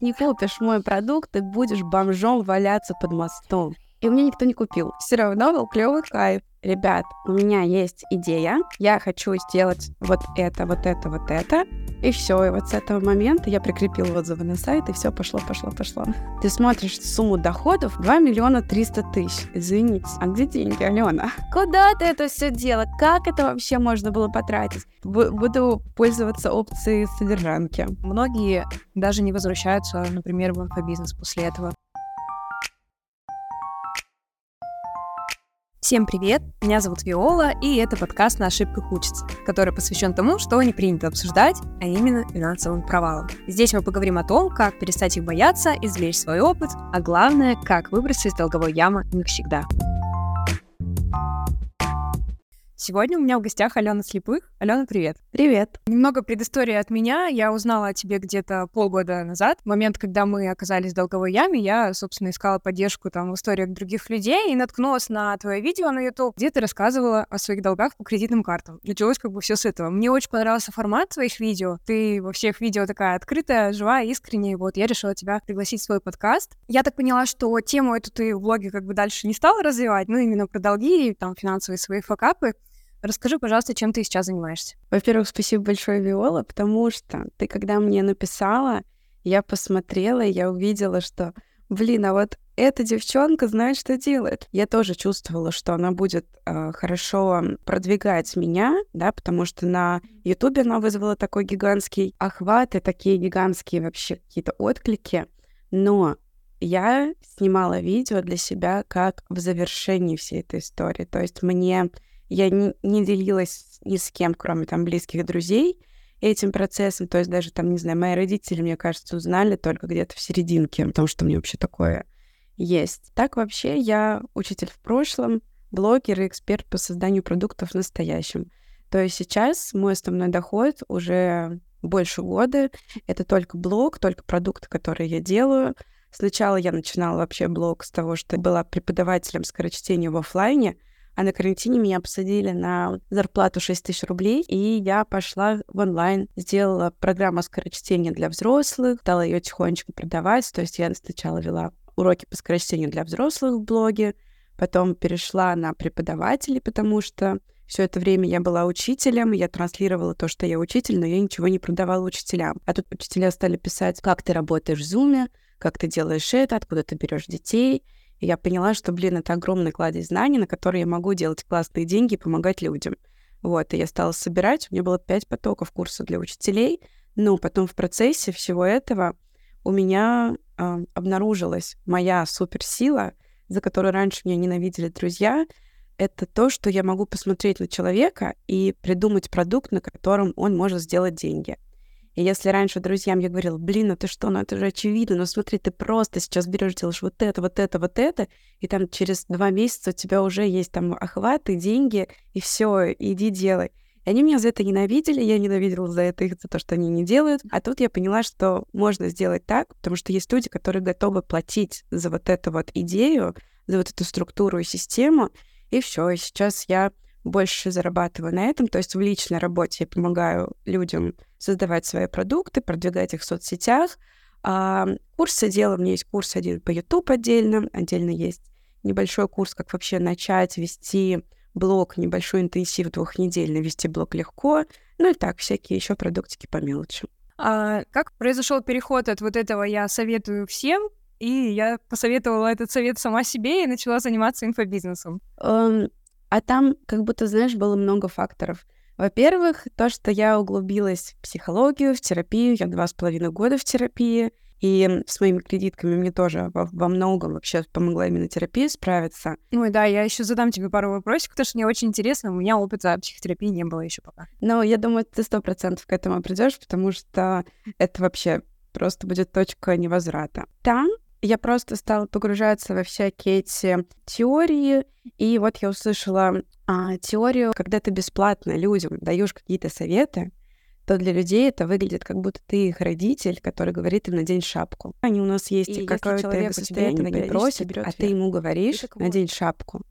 не купишь мой продукт, ты будешь бомжом валяться под мостом. И меня никто не купил. Все равно был клевый кайф. Ребят, у меня есть идея, я хочу сделать вот это, вот это, вот это. И все, и вот с этого момента я прикрепил отзывы на сайт, и все пошло, пошло, пошло. Ты смотришь сумму доходов 2 миллиона 300 тысяч. Извините, а где деньги, Алена? Куда ты это все делала? Как это вообще можно было потратить? Б- буду пользоваться опцией содержанки. Многие даже не возвращаются, например, в инфобизнес после этого. Всем привет! Меня зовут Виола, и это подкаст «На ошибках учится», который посвящен тому, что не принято обсуждать, а именно финансовым провалам. Здесь мы поговорим о том, как перестать их бояться, извлечь свой опыт, а главное, как выбраться из долговой ямы навсегда. Сегодня у меня в гостях Алена Слепых. Алена, привет. Привет. Немного предыстории от меня. Я узнала о тебе где-то полгода назад. В момент, когда мы оказались в долговой яме, я, собственно, искала поддержку там в историях других людей и наткнулась на твое видео на YouTube, где ты рассказывала о своих долгах по кредитным картам. Началось как бы все с этого. Мне очень понравился формат твоих видео. Ты во всех видео такая открытая, живая, искренняя. Вот я решила тебя пригласить в свой подкаст. Я так поняла, что тему эту ты в блоге как бы дальше не стала развивать, ну именно про долги, там финансовые свои факапы. Расскажи, пожалуйста, чем ты сейчас занимаешься. Во-первых, спасибо большое, Виола, потому что ты, когда мне написала, я посмотрела, и я увидела, что, блин, а вот эта девчонка знает, что делает. Я тоже чувствовала, что она будет э, хорошо продвигать меня, да, потому что на Ютубе она вызвала такой гигантский охват и такие гигантские вообще какие-то отклики. Но я снимала видео для себя как в завершении всей этой истории. То есть мне я не, не делилась ни с кем, кроме там близких друзей, этим процессом. То есть даже там, не знаю, мои родители, мне кажется, узнали только где-то в серединке, потому что меня вообще такое есть. Так вообще я учитель в прошлом, блогер и эксперт по созданию продуктов в настоящем. То есть сейчас мой основной доход уже больше года. Это только блог, только продукты, которые я делаю. Сначала я начинала вообще блог с того, что была преподавателем скорочтения в офлайне, а на карантине меня посадили на зарплату 6 тысяч рублей, и я пошла в онлайн, сделала программу скорочтения для взрослых, стала ее тихонечко продавать, то есть я сначала вела уроки по скорочтению для взрослых в блоге, потом перешла на преподавателей, потому что все это время я была учителем, я транслировала то, что я учитель, но я ничего не продавала учителям. А тут учителя стали писать, как ты работаешь в Zoom, как ты делаешь это, откуда ты берешь детей. И я поняла, что, блин, это огромный кладезь знаний, на которые я могу делать классные деньги и помогать людям. Вот, и я стала собирать, у меня было пять потоков курса для учителей, но потом в процессе всего этого у меня э, обнаружилась моя суперсила, за которую раньше меня ненавидели друзья, это то, что я могу посмотреть на человека и придумать продукт, на котором он может сделать деньги. И если раньше друзьям я говорила, блин, ну ты что, ну это же очевидно, ну смотри, ты просто сейчас берешь, делаешь вот это, вот это, вот это, и там через два месяца у тебя уже есть там охваты, деньги, и все, иди делай. И они меня за это ненавидели, я ненавидела за это их, за то, что они не делают. А тут я поняла, что можно сделать так, потому что есть люди, которые готовы платить за вот эту вот идею, за вот эту структуру и систему, и все. И сейчас я больше зарабатываю на этом. То есть в личной работе я помогаю людям создавать свои продукты, продвигать их в соцсетях. А, курсы делаю. У меня есть курс один по YouTube отдельно. Отдельно есть небольшой курс, как вообще начать вести блог, небольшой интенсив двухнедельный, вести блог легко. Ну и так, всякие еще продуктики по мелочи. А как произошел переход от вот этого «я советую всем» и я посоветовала этот совет сама себе и начала заниматься инфобизнесом? Um, а там, как будто, знаешь, было много факторов. Во-первых, то, что я углубилась в психологию, в терапию. Я два с половиной года в терапии. И с моими кредитками мне тоже во, во многом вообще помогла именно терапия справиться. Ну и да, я еще задам тебе пару вопросов, потому что мне очень интересно. У меня опыта психотерапии не было еще пока. Но я думаю, ты сто процентов к этому придешь, потому что это вообще просто будет точка невозврата. Там я просто стала погружаться во всякие эти теории, и вот я услышала а, теорию, когда ты бесплатно людям даешь какие-то советы, то для людей это выглядит, как будто ты их родитель, который говорит им надень шапку. Они у нас есть и какое-то состояние не просит, а ты ему говоришь надень шапку,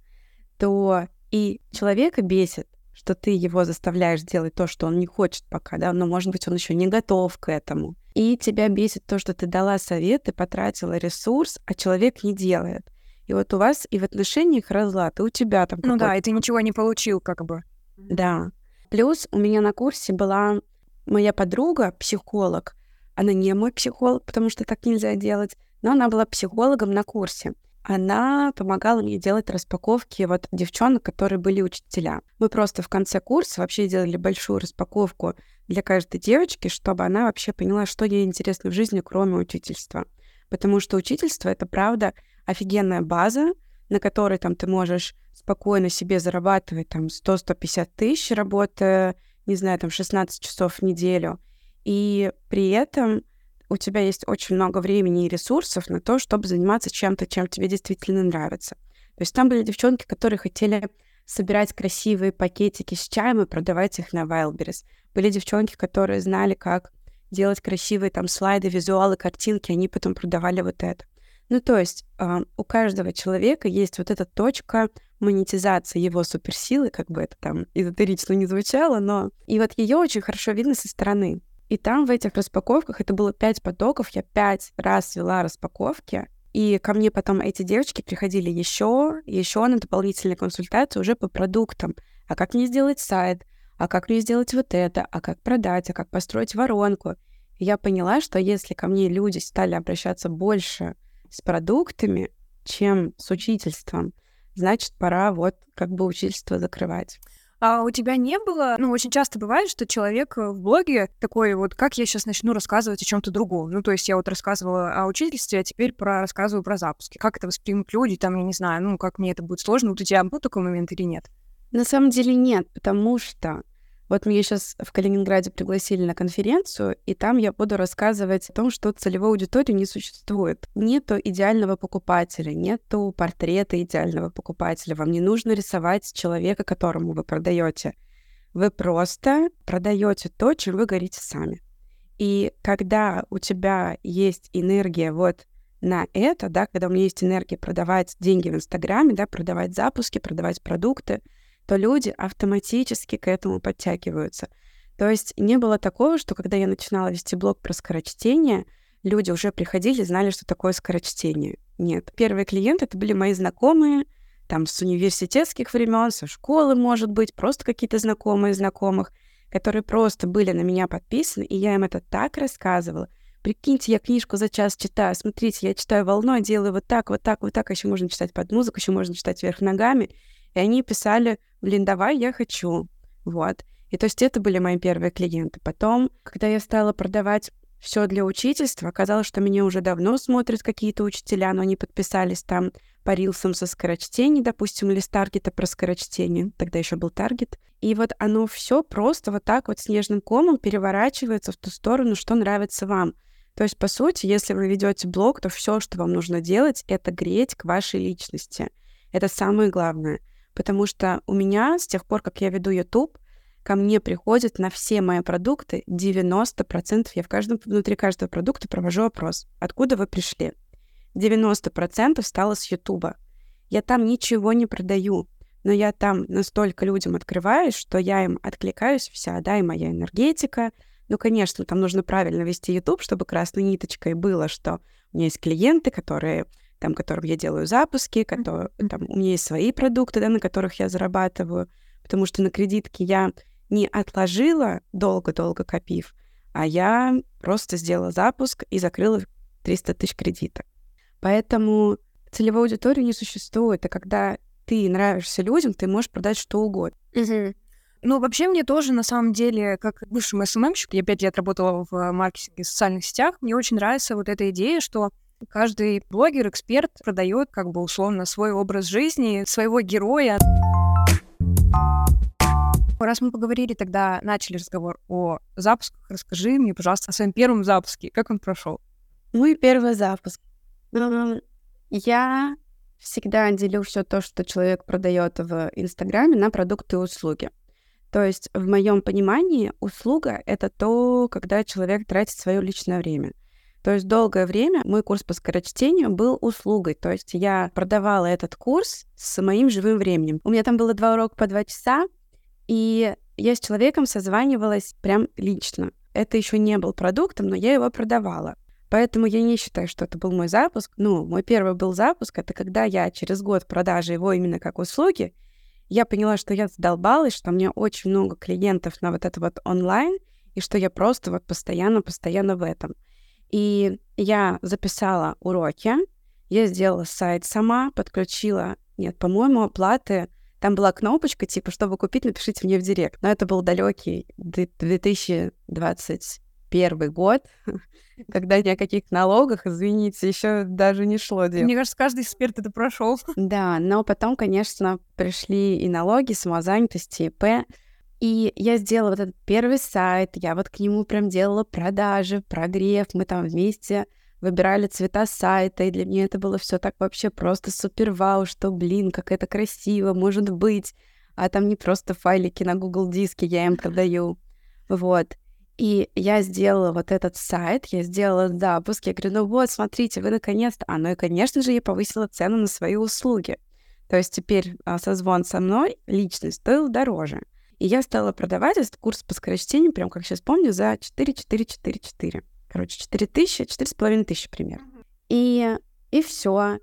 то и человека бесит, что ты его заставляешь делать то, что он не хочет пока, да, но, может быть, он еще не готов к этому. И тебя бесит то, что ты дала совет, ты потратила ресурс, а человек не делает. И вот у вас и в отношениях разлад, и у тебя там Ну да, и ты ничего не получил, как бы. Да. Плюс у меня на курсе была моя подруга, психолог. Она не мой психолог, потому что так нельзя делать, но она была психологом на курсе. Она помогала мне делать распаковки вот девчонок, которые были учителя. Мы просто в конце курса вообще делали большую распаковку для каждой девочки, чтобы она вообще поняла, что ей интересно в жизни, кроме учительства. Потому что учительство — это, правда, офигенная база, на которой там ты можешь спокойно себе зарабатывать там 100-150 тысяч, работая, не знаю, там 16 часов в неделю. И при этом у тебя есть очень много времени и ресурсов на то, чтобы заниматься чем-то, чем тебе действительно нравится. То есть там были девчонки, которые хотели собирать красивые пакетики с чаем и продавать их на Wildberries. Были девчонки, которые знали, как делать красивые там слайды, визуалы, картинки, они потом продавали вот это. Ну, то есть э, у каждого человека есть вот эта точка монетизации его суперсилы, как бы это там эзотерично не звучало, но... И вот ее очень хорошо видно со стороны. И там в этих распаковках, это было пять потоков, я пять раз вела распаковки, и ко мне потом эти девочки приходили еще, еще на дополнительные консультации уже по продуктам. А как мне сделать сайт? А как мне сделать вот это? А как продать? А как построить воронку? И я поняла, что если ко мне люди стали обращаться больше с продуктами, чем с учительством, значит, пора вот как бы учительство закрывать. А у тебя не было, ну, очень часто бывает, что человек э, в блоге такой вот, как я сейчас начну рассказывать о чем-то другом. Ну, то есть я вот рассказывала о учительстве, а теперь про рассказываю про запуски. Как это воспримут люди, там, я не знаю, ну, как мне это будет сложно. Вот у тебя был такой момент или нет? На самом деле нет, потому что вот меня сейчас в Калининграде пригласили на конференцию, и там я буду рассказывать о том, что целевой аудитории не существует. Нету идеального покупателя, нету портрета идеального покупателя. Вам не нужно рисовать человека, которому вы продаете. Вы просто продаете то, чем вы горите сами. И когда у тебя есть энергия вот на это, да, когда у меня есть энергия продавать деньги в Инстаграме, да, продавать запуски, продавать продукты, то люди автоматически к этому подтягиваются. То есть не было такого, что когда я начинала вести блог про скорочтение, люди уже приходили, знали, что такое скорочтение. Нет. Первые клиенты — это были мои знакомые, там, с университетских времен, со школы, может быть, просто какие-то знакомые знакомых, которые просто были на меня подписаны, и я им это так рассказывала. Прикиньте, я книжку за час читаю, смотрите, я читаю волной, делаю вот так, вот так, вот так, а еще можно читать под музыку, еще можно читать вверх ногами. И они писали, блин, давай, я хочу. Вот. И то есть это были мои первые клиенты. Потом, когда я стала продавать все для учительства, оказалось, что меня уже давно смотрят какие-то учителя, но они подписались там по рилсам со скорочтений, допустим, или с таргета про скорочтение. Тогда еще был таргет. И вот оно все просто вот так вот снежным комом переворачивается в ту сторону, что нравится вам. То есть, по сути, если вы ведете блог, то все, что вам нужно делать, это греть к вашей личности. Это самое главное потому что у меня с тех пор, как я веду YouTube, ко мне приходят на все мои продукты 90%. Я в каждом, внутри каждого продукта провожу опрос. Откуда вы пришли? 90% стало с YouTube. Я там ничего не продаю, но я там настолько людям открываюсь, что я им откликаюсь вся, да, и моя энергетика. Ну, конечно, там нужно правильно вести YouTube, чтобы красной ниточкой было, что у меня есть клиенты, которые там, которым я делаю запуски, которые, там, у меня есть свои продукты, да, на которых я зарабатываю, потому что на кредитке я не отложила долго-долго копив, а я просто сделала запуск и закрыла 300 тысяч кредита. Поэтому целевой аудитории не существует, а когда ты нравишься людям, ты можешь продать что угодно. Угу. Ну, вообще мне тоже, на самом деле, как бывшему СММщику, я пять лет работала в маркетинге в социальных сетях, мне очень нравится вот эта идея, что Каждый блогер, эксперт продает как бы условно свой образ жизни, своего героя. Раз мы поговорили, тогда начали разговор о запусках. Расскажи мне, пожалуйста, о своем первом запуске. Как он прошел? Мой первый запуск. Я всегда делю все то, что человек продает в Инстаграме, на продукты и услуги. То есть, в моем понимании, услуга это то, когда человек тратит свое личное время. То есть долгое время мой курс по скорочтению был услугой. То есть я продавала этот курс с моим живым временем. У меня там было два урока по два часа, и я с человеком созванивалась прям лично. Это еще не был продуктом, но я его продавала. Поэтому я не считаю, что это был мой запуск. Ну, мой первый был запуск, это когда я через год продажи его именно как услуги, я поняла, что я задолбалась, что у меня очень много клиентов на вот это вот онлайн, и что я просто вот постоянно-постоянно в этом. И я записала уроки, я сделала сайт сама, подключила, нет, по-моему, оплаты. Там была кнопочка, типа, чтобы купить, напишите мне в директ. Но это был далекий 2021 год, когда ни о каких налогах, извините, еще даже не шло дело. Мне кажется, каждый эксперт это прошел. Да, но потом, конечно, пришли и налоги, самозанятости, ИП. И я сделала вот этот первый сайт, я вот к нему прям делала продажи, прогрев, мы там вместе выбирали цвета сайта, и для меня это было все так вообще просто супер вау, что, блин, как это красиво может быть, а там не просто файлики на Google диске я им продаю, вот. И я сделала вот этот сайт, я сделала запуск, я говорю, ну вот, смотрите, вы наконец-то... А, ну и, конечно же, я повысила цену на свои услуги. То есть теперь а, созвон со мной лично стоил дороже. И я стала продавать этот курс по скорочтению, прям как сейчас помню, за 4 4 4 4. Короче, 4 тысячи, 4,5 тысячи примерно. И, и все.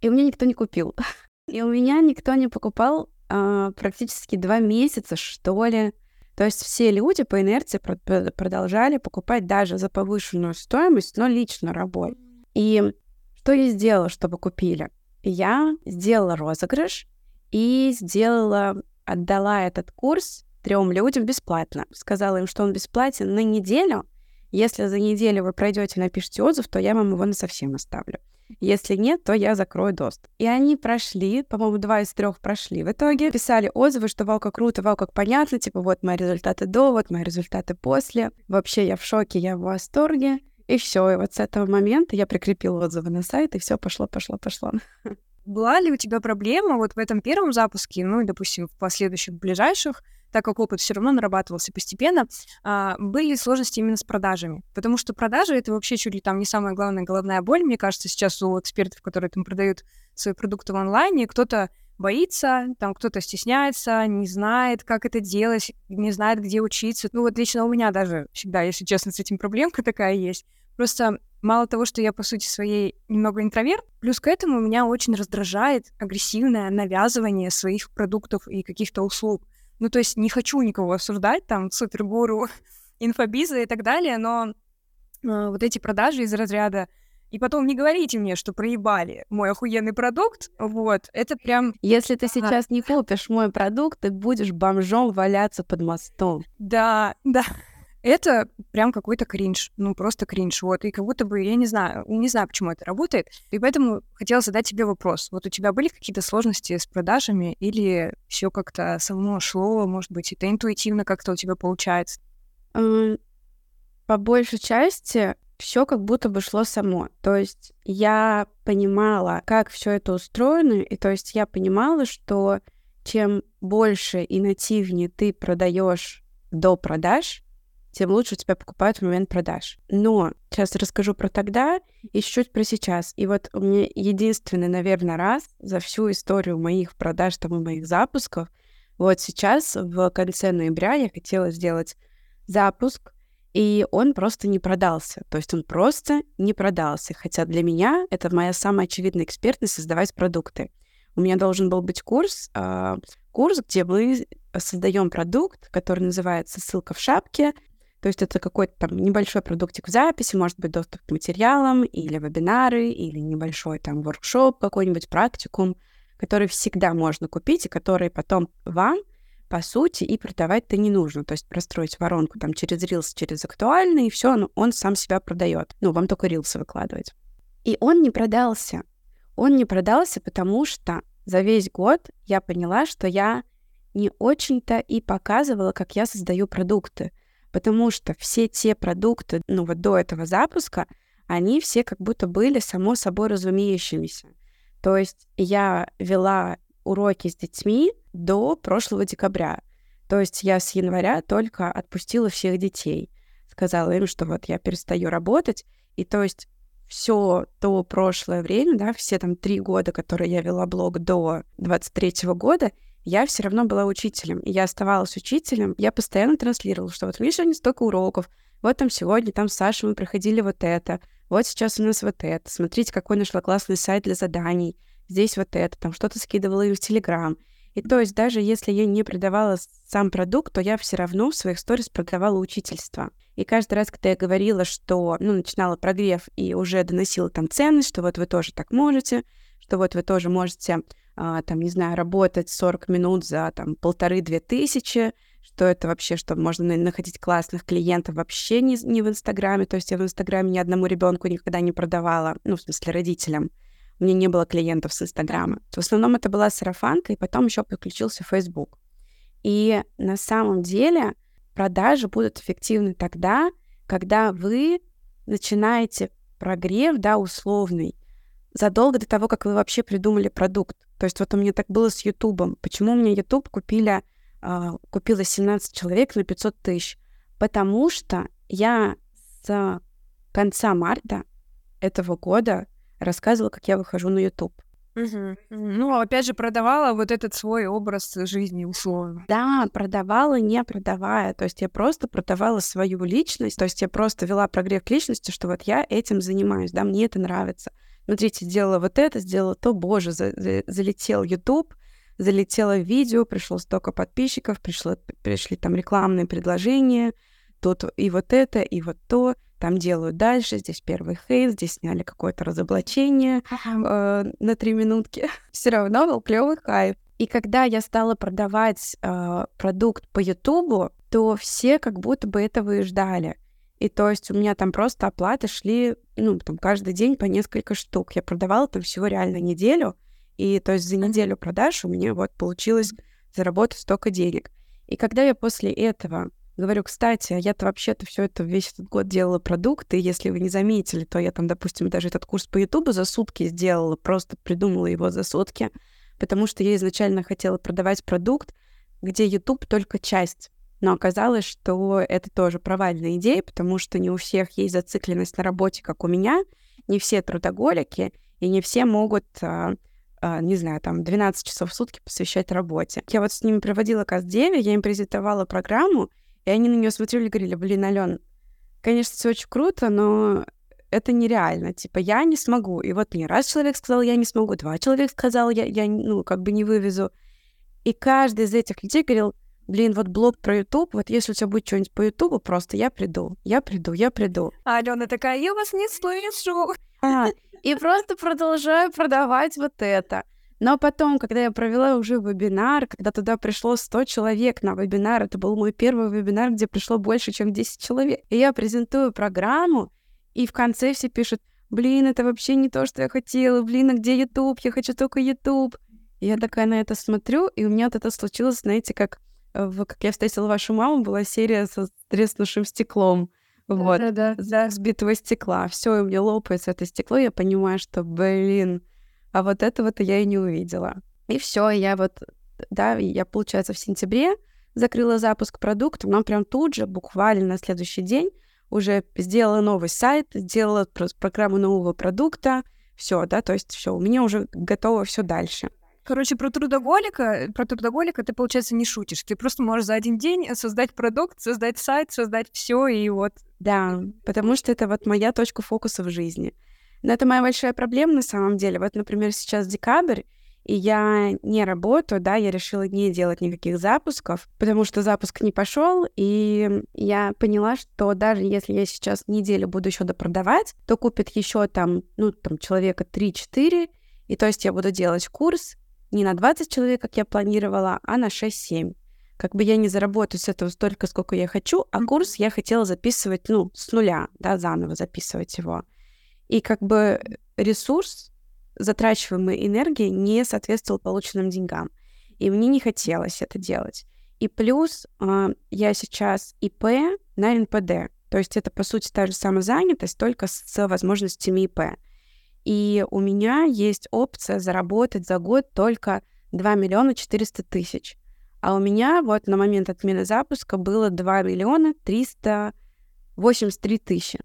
И у меня никто не купил. И у меня никто не покупал а, практически два месяца, что ли. То есть все люди по инерции продолжали покупать даже за повышенную стоимость, но лично работать. И что я сделала, чтобы купили? Я сделала розыгрыш и сделала, отдала этот курс трем людям бесплатно. Сказала им, что он бесплатен на неделю. Если за неделю вы пройдете и напишите отзыв, то я вам его на совсем оставлю. Если нет, то я закрою доступ. И они прошли, по-моему, два из трех прошли. В итоге писали отзывы, что вау, как круто, вау, как понятно, типа вот мои результаты до, вот мои результаты после. Вообще я в шоке, я в восторге. И все, и вот с этого момента я прикрепила отзывы на сайт, и все пошло, пошло, пошло. Была ли у тебя проблема вот в этом первом запуске, ну и, допустим, в последующих ближайших, так как опыт все равно нарабатывался постепенно, а, были сложности именно с продажами. Потому что продажи — это вообще чуть ли там не самая главная головная боль, мне кажется, сейчас у экспертов, которые там продают свои продукты в онлайне. Кто-то боится, там кто-то стесняется, не знает, как это делать, не знает, где учиться. Ну вот лично у меня даже всегда, если честно, с этим проблемка такая есть. Просто мало того, что я, по сути, своей немного интроверт, плюс к этому меня очень раздражает агрессивное навязывание своих продуктов и каких-то услуг. Ну, то есть не хочу никого осуждать, там, супергуру, инфобиза и так далее, но э, вот эти продажи из разряда и потом не говорите мне, что проебали мой охуенный продукт. Вот, это прям... Если ты сейчас не купишь мой продукт, ты будешь бомжом валяться под мостом. Да, да это прям какой-то кринж, ну просто кринж, вот, и как будто бы, я не знаю, не знаю, почему это работает, и поэтому хотела задать тебе вопрос, вот у тебя были какие-то сложности с продажами или все как-то само шло, может быть, это интуитивно как-то у тебя получается? По большей части все как будто бы шло само. То есть я понимала, как все это устроено, и то есть я понимала, что чем больше и нативнее ты продаешь до продаж, тем лучше тебя покупают в момент продаж. Но сейчас расскажу про тогда и чуть-чуть про сейчас. И вот у меня единственный, наверное, раз за всю историю моих продаж там и моих запусков, вот сейчас, в конце ноября, я хотела сделать запуск, и он просто не продался. То есть он просто не продался. Хотя для меня это моя самая очевидная экспертность создавать продукты. У меня должен был быть курс, э, курс, где мы создаем продукт, который называется «Ссылка в шапке», то есть это какой-то там небольшой продуктик в записи, может быть, доступ к материалам, или вебинары, или небольшой там воркшоп, какой-нибудь практикум, который всегда можно купить, и который потом вам, по сути, и продавать-то не нужно. То есть простроить воронку там через Reels, через актуальный, и все, ну, он сам себя продает. Ну, вам только Reels выкладывать. И он не продался. Он не продался, потому что за весь год я поняла, что я не очень-то и показывала, как я создаю продукты потому что все те продукты, ну вот до этого запуска, они все как будто были само собой разумеющимися. То есть я вела уроки с детьми до прошлого декабря. То есть я с января только отпустила всех детей. Сказала им, что вот я перестаю работать. И то есть все то прошлое время, да, все там три года, которые я вела блог до 23 года, я все равно была учителем. И я оставалась учителем. Я постоянно транслировала, что вот видишь, они столько уроков, Вот там сегодня, там с Сашей мы проходили вот это, вот сейчас у нас вот это, смотрите, какой нашла классный сайт для заданий, здесь вот это, там что-то скидывала и в Телеграм. И то есть даже если я не продавала сам продукт, то я все равно в своих сторис продавала учительство. И каждый раз, когда я говорила, что, ну, начинала прогрев и уже доносила там ценность, что вот вы тоже так можете, что вот вы тоже можете, там, не знаю, работать 40 минут за там полторы-две тысячи, что это вообще, что можно находить классных клиентов вообще не, не в Инстаграме. То есть я в Инстаграме ни одному ребенку никогда не продавала, ну, в смысле, родителям. У меня не было клиентов с Инстаграма. В основном это была сарафанка, и потом еще подключился Facebook. И на самом деле продажи будут эффективны тогда, когда вы начинаете прогрев, да, условный, задолго до того, как вы вообще придумали продукт. То есть вот у меня так было с Ютубом. Почему у меня Ютуб купили, э, купила 17 человек на 500 тысяч? Потому что я с конца марта этого года рассказывала, как я выхожу на YouTube. Угу. Ну, опять же, продавала вот этот свой образ жизни условно. Да, продавала, не продавая. То есть я просто продавала свою личность. То есть я просто вела прогрев к личности, что вот я этим занимаюсь, да, мне это нравится. Смотрите, сделала вот это, сделала то, боже, за, за, залетел YouTube, залетело видео, пришло столько подписчиков, пришло, пришли там рекламные предложения, тут и вот это, и вот то там делают дальше, здесь первый хейт, здесь сняли какое-то разоблачение э, на три минутки. Все равно был клевый хайп. И когда я стала продавать э, продукт по Ютубу, то все как будто бы этого и ждали. И то есть у меня там просто оплаты шли, ну, там каждый день по несколько штук. Я продавала там всего реально неделю, и то есть за неделю продаж у меня вот получилось заработать столько денег. И когда я после этого Говорю, кстати, я-то вообще-то все это весь этот год делала продукты, если вы не заметили, то я там, допустим, даже этот курс по Ютубу за сутки сделала, просто придумала его за сутки, потому что я изначально хотела продавать продукт, где Ютуб только часть. Но оказалось, что это тоже провальная идея, потому что не у всех есть зацикленность на работе, как у меня, не все трудоголики, и не все могут а, а, не знаю, там 12 часов в сутки посвящать работе. Я вот с ними проводила КАС-9, я им презентовала программу, и они на нее смотрели и говорили, блин, Ален, конечно, все очень круто, но это нереально. Типа, я не смогу. И вот мне раз человек сказал, я не смогу, два человека сказал, я, я ну, как бы не вывезу. И каждый из этих людей говорил, блин, вот блог про YouTube, вот если у тебя будет что-нибудь по YouTube, просто я приду, я приду, я приду. А Алена такая, я вас не слышу. А, и просто продолжаю продавать вот это. Но потом, когда я провела уже вебинар, когда туда пришло 100 человек на вебинар, это был мой первый вебинар, где пришло больше, чем 10 человек, и я презентую программу, и в конце все пишут, блин, это вообще не то, что я хотела, блин, а где YouTube, я хочу только YouTube. И я такая на это смотрю, и у меня вот это случилось, знаете, как в «Как я встретила вашу маму» была серия со треснувшим стеклом. Вот, да, да, да. сбитого стекла. Все, у меня лопается это стекло, я понимаю, что, блин, а вот этого-то я и не увидела. И все, я вот, да, я, получается, в сентябре закрыла запуск продукта, но прям тут же, буквально на следующий день, уже сделала новый сайт, сделала программу нового продукта, все, да, то есть все, у меня уже готово все дальше. Короче, про трудоголика, про трудоголика ты, получается, не шутишь. Ты просто можешь за один день создать продукт, создать сайт, создать все и вот. Да, потому что это вот моя точка фокуса в жизни. Но это моя большая проблема на самом деле. Вот, например, сейчас декабрь, и я не работаю, да, я решила не делать никаких запусков, потому что запуск не пошел, и я поняла, что даже если я сейчас неделю буду еще допродавать, то купит еще там, ну, там, человека 3-4, и то есть я буду делать курс не на 20 человек, как я планировала, а на 6-7. Как бы я не заработаю с этого столько, сколько я хочу, а курс я хотела записывать, ну, с нуля, да, заново записывать его. И как бы ресурс, затрачиваемой энергии, не соответствовал полученным деньгам. И мне не хотелось это делать. И плюс э, я сейчас ИП на НПД. То есть это, по сути, та же самозанятость, только с возможностями ИП. И у меня есть опция заработать за год только 2 миллиона 400 тысяч. А у меня вот на момент отмены запуска было 2 миллиона 383 тысячи.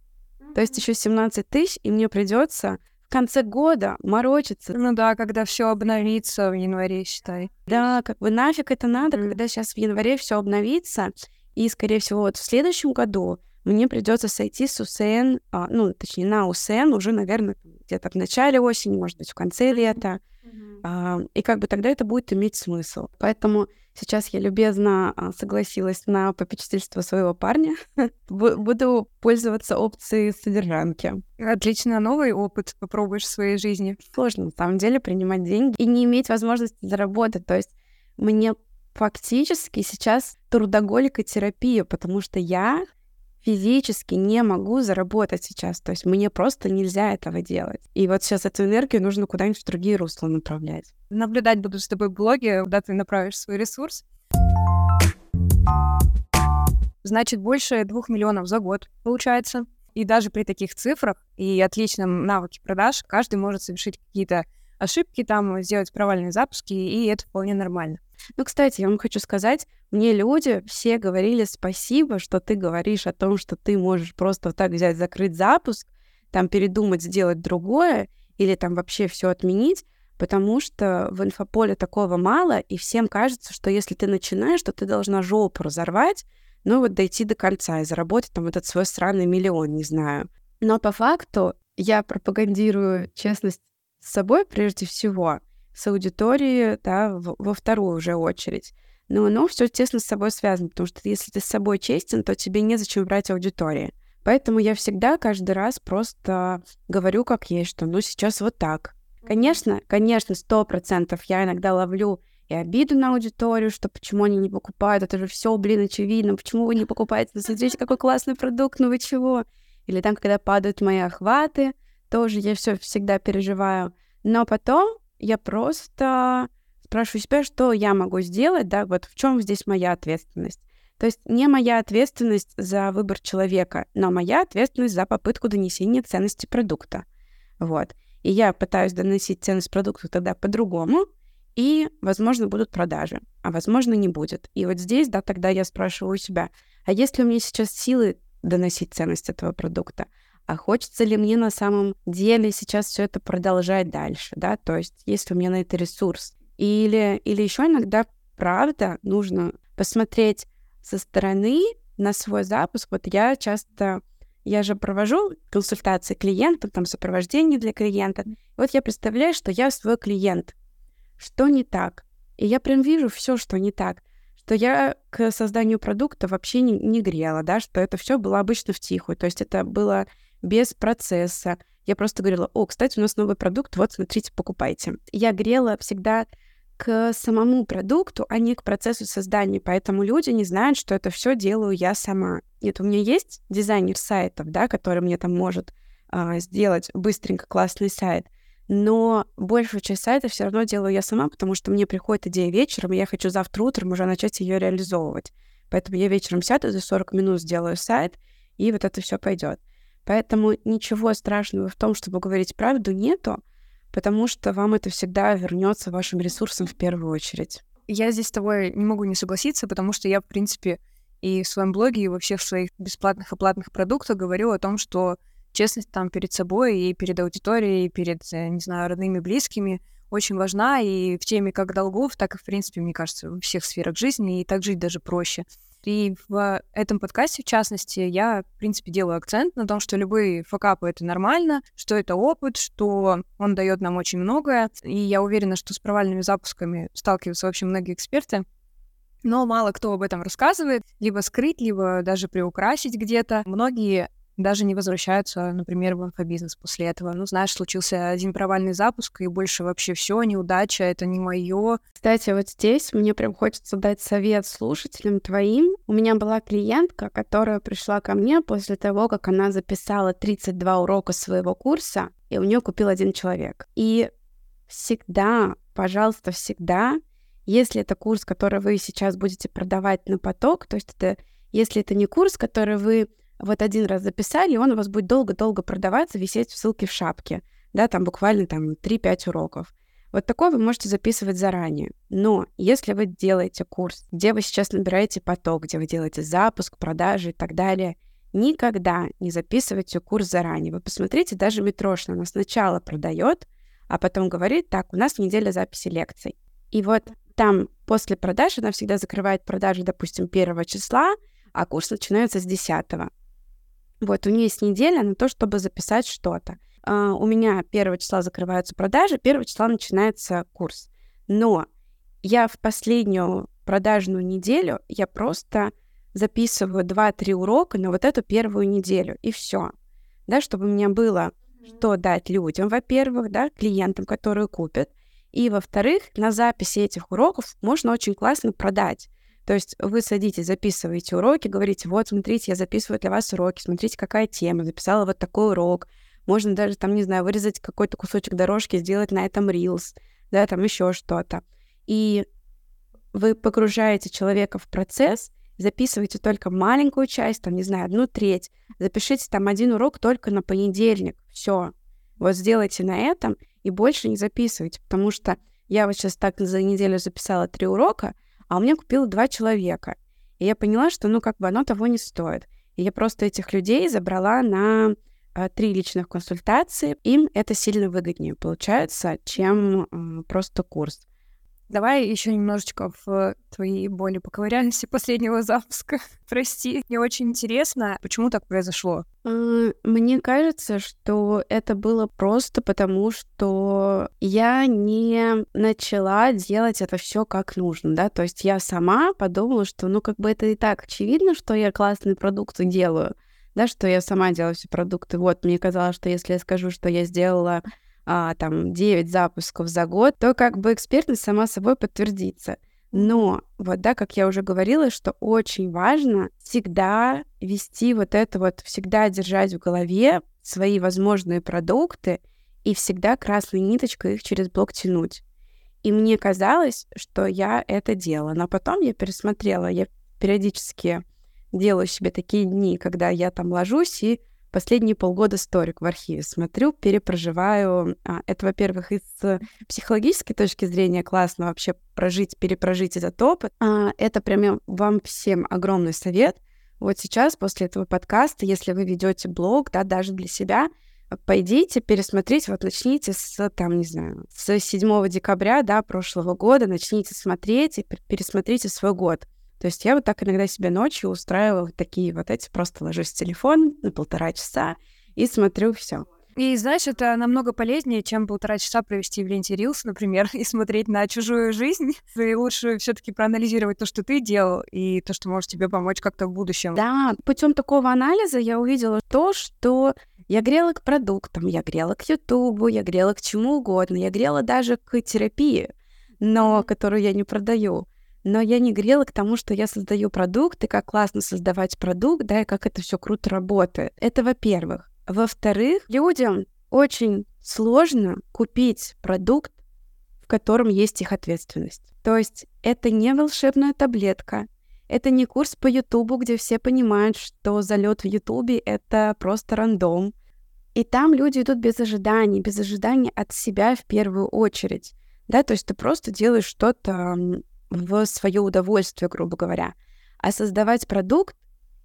То есть еще 17 тысяч, и мне придется в конце года морочиться. Ну да, когда все обновится в январе, считай. Да, как бы нафиг это надо, mm. когда сейчас в январе все обновится, и, скорее всего, вот в следующем году мне придется сойти с УСН, а, ну, точнее, на УСН уже, наверное, где-то в начале осени, может быть, в конце лета. А, и как бы тогда это будет иметь смысл. Поэтому сейчас я любезно а, согласилась на попечительство своего парня. Буду пользоваться опцией содержанки. Отлично, новый опыт попробуешь в своей жизни. Сложно, на самом деле, принимать деньги и не иметь возможности заработать. То есть мне фактически сейчас трудоголика терапия, потому что я физически не могу заработать сейчас. То есть мне просто нельзя этого делать. И вот сейчас эту энергию нужно куда-нибудь в другие русла направлять. Наблюдать буду с тобой в блоге, куда ты направишь свой ресурс. Значит, больше двух миллионов за год получается. И даже при таких цифрах и отличном навыке продаж каждый может совершить какие-то ошибки, там сделать провальные запуски, и это вполне нормально. Ну, кстати, я вам хочу сказать, мне люди все говорили спасибо, что ты говоришь о том, что ты можешь просто вот так взять, закрыть запуск, там передумать, сделать другое, или там вообще все отменить, потому что в инфополе такого мало, и всем кажется, что если ты начинаешь, то ты должна жопу разорвать, ну вот дойти до конца и заработать там этот свой сраный миллион, не знаю. Но по факту я пропагандирую честность с собой прежде всего — с аудиторией, да, во вторую уже очередь. Но оно все тесно с собой связано, потому что если ты с собой честен, то тебе незачем брать аудитории. Поэтому я всегда каждый раз просто говорю как есть, что ну сейчас вот так. Конечно, конечно, сто процентов я иногда ловлю и обиду на аудиторию, что почему они не покупают, это же все, блин, очевидно, почему вы не покупаете, ну, смотрите, какой классный продукт, ну вы чего? Или там, когда падают мои охваты, тоже я все всегда переживаю. Но потом я просто спрашиваю себя, что я могу сделать, да, вот в чем здесь моя ответственность. То есть не моя ответственность за выбор человека, но моя ответственность за попытку донесения ценности продукта. Вот. И я пытаюсь доносить ценность продукта тогда по-другому, и, возможно, будут продажи, а возможно, не будет. И вот здесь, да, тогда я спрашиваю себя, а есть ли у меня сейчас силы доносить ценность этого продукта? А хочется ли мне на самом деле сейчас все это продолжать дальше, да, то есть есть ли у меня на это ресурс. Или, или еще иногда, правда, нужно посмотреть со стороны на свой запуск. Вот я часто, я же провожу консультации клиентам, там сопровождение для клиента. Вот я представляю, что я свой клиент. Что не так? И я прям вижу все, что не так что я к созданию продукта вообще не, не грела, да, что это все было обычно в тихую. То есть это было без процесса. Я просто говорила, о, кстати, у нас новый продукт, вот, смотрите, покупайте. Я грела всегда к самому продукту, а не к процессу создания. Поэтому люди не знают, что это все делаю я сама. Нет, у меня есть дизайнер сайтов, да, который мне там может а, сделать быстренько классный сайт. Но большую часть сайта все равно делаю я сама, потому что мне приходит идея вечером, и я хочу завтра утром уже начать ее реализовывать. Поэтому я вечером сяду за 40 минут сделаю сайт, и вот это все пойдет. Поэтому ничего страшного в том, чтобы говорить правду, нету, потому что вам это всегда вернется вашим ресурсом в первую очередь. Я здесь с тобой не могу не согласиться, потому что я, в принципе, и в своем блоге, и во всех своих бесплатных и платных продуктах говорю о том, что честность там перед собой и перед аудиторией, и перед, э, не знаю, родными, близкими очень важна, и в теме как долгов, так и, в принципе, мне кажется, во всех сферах жизни, и так жить даже проще. И в этом подкасте, в частности, я, в принципе, делаю акцент на том, что любые факапы — это нормально, что это опыт, что он дает нам очень многое. И я уверена, что с провальными запусками сталкиваются вообще многие эксперты. Но мало кто об этом рассказывает, либо скрыть, либо даже приукрасить где-то. Многие даже не возвращаются, например, в инфобизнес после этого. Ну, знаешь, случился один провальный запуск, и больше вообще все, неудача, это не мое. Кстати, вот здесь мне прям хочется дать совет слушателям твоим. У меня была клиентка, которая пришла ко мне после того, как она записала 32 урока своего курса, и у нее купил один человек. И всегда, пожалуйста, всегда, если это курс, который вы сейчас будете продавать на поток, то есть это если это не курс, который вы вот один раз записали, и он у вас будет долго-долго продаваться, висеть в ссылке в шапке, да, там буквально там 3-5 уроков. Вот такой вы можете записывать заранее. Но если вы делаете курс, где вы сейчас набираете поток, где вы делаете запуск, продажи и так далее, никогда не записывайте курс заранее. Вы посмотрите, даже Митрошина она сначала продает, а потом говорит, так, у нас неделя записи лекций. И вот там после продажи она всегда закрывает продажи, допустим, первого числа, а курс начинается с 10. Вот, у нее есть неделя на то, чтобы записать что-то. Uh, у меня первого числа закрываются продажи, первого числа начинается курс. Но я в последнюю продажную неделю я просто записываю 2-3 урока на вот эту первую неделю, и все. Да, чтобы у меня было что дать людям, во-первых, да, клиентам, которые купят, и, во-вторых, на записи этих уроков можно очень классно продать. То есть вы садитесь, записываете уроки, говорите, вот, смотрите, я записываю для вас уроки, смотрите, какая тема, записала вот такой урок. Можно даже, там, не знаю, вырезать какой-то кусочек дорожки, сделать на этом рилс, да, там еще что-то. И вы погружаете человека в процесс, записывайте только маленькую часть, там, не знаю, одну треть, запишите там один урок только на понедельник, все. Вот сделайте на этом и больше не записывайте, потому что я вот сейчас так за неделю записала три урока, а у меня купило два человека. И я поняла, что, ну, как бы оно того не стоит. И я просто этих людей забрала на э, три личных консультации. Им это сильно выгоднее получается, чем просто курс. Давай еще немножечко в твои боли поковыряемся последнего запуска. Прости, мне очень интересно, почему так произошло. Мне кажется, что это было просто потому, что я не начала делать это все как нужно, да, то есть я сама подумала, что, ну, как бы это и так очевидно, что я классные продукты делаю, да, что я сама делаю все продукты. Вот, мне казалось, что если я скажу, что я сделала а, там 9 запусков за год, то как бы экспертность сама собой подтвердится. Но вот, да, как я уже говорила, что очень важно всегда вести вот это вот, всегда держать в голове свои возможные продукты и всегда красной ниточкой их через блок тянуть. И мне казалось, что я это делала. Но потом я пересмотрела, я периодически делаю себе такие дни, когда я там ложусь и последние полгода сторик в архиве смотрю, перепроживаю. А, это, во-первых, из психологической точки зрения классно вообще прожить, перепрожить этот опыт. А, это прям вам всем огромный совет. Вот сейчас, после этого подкаста, если вы ведете блог, да, даже для себя, пойдите, пересмотрите, вот начните с, там, не знаю, с 7 декабря, да, прошлого года, начните смотреть и пересмотрите свой год. То есть я вот так иногда себе ночью устраивала такие вот эти, просто ложусь в телефон на полтора часа и смотрю все. И знаешь, это намного полезнее, чем полтора часа провести в ленте Reels, например, и смотреть на чужую жизнь. И лучше все-таки проанализировать то, что ты делал, и то, что может тебе помочь как-то в будущем. Да, путем такого анализа я увидела то, что я грела к продуктам, я грела к Ютубу, я грела к чему угодно, я грела даже к терапии, но которую я не продаю но я не грела к тому, что я создаю продукт, и как классно создавать продукт, да, и как это все круто работает. Это во-первых. Во-вторых, людям очень сложно купить продукт, в котором есть их ответственность. То есть это не волшебная таблетка, это не курс по Ютубу, где все понимают, что залет в Ютубе — это просто рандом. И там люди идут без ожиданий, без ожиданий от себя в первую очередь. Да, то есть ты просто делаешь что-то в свое удовольствие, грубо говоря. А создавать продукт,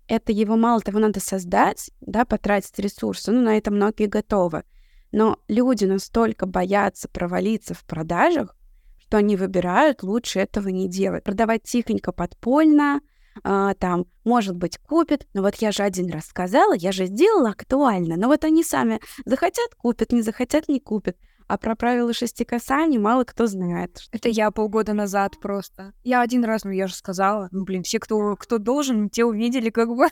это его мало того надо создать, да, потратить ресурсы, ну, на это многие готовы. Но люди настолько боятся провалиться в продажах, что они выбирают лучше этого не делать. Продавать тихонько, подпольно, а, там, может быть, купят, но вот я же один раз сказала, я же сделала актуально, но вот они сами захотят, купят, не захотят, не купят. А про правила шести касаний мало кто знает. Это я полгода назад просто. Я один раз, ну я же сказала. Ну, блин, все, кто, кто должен, те увидели как бы.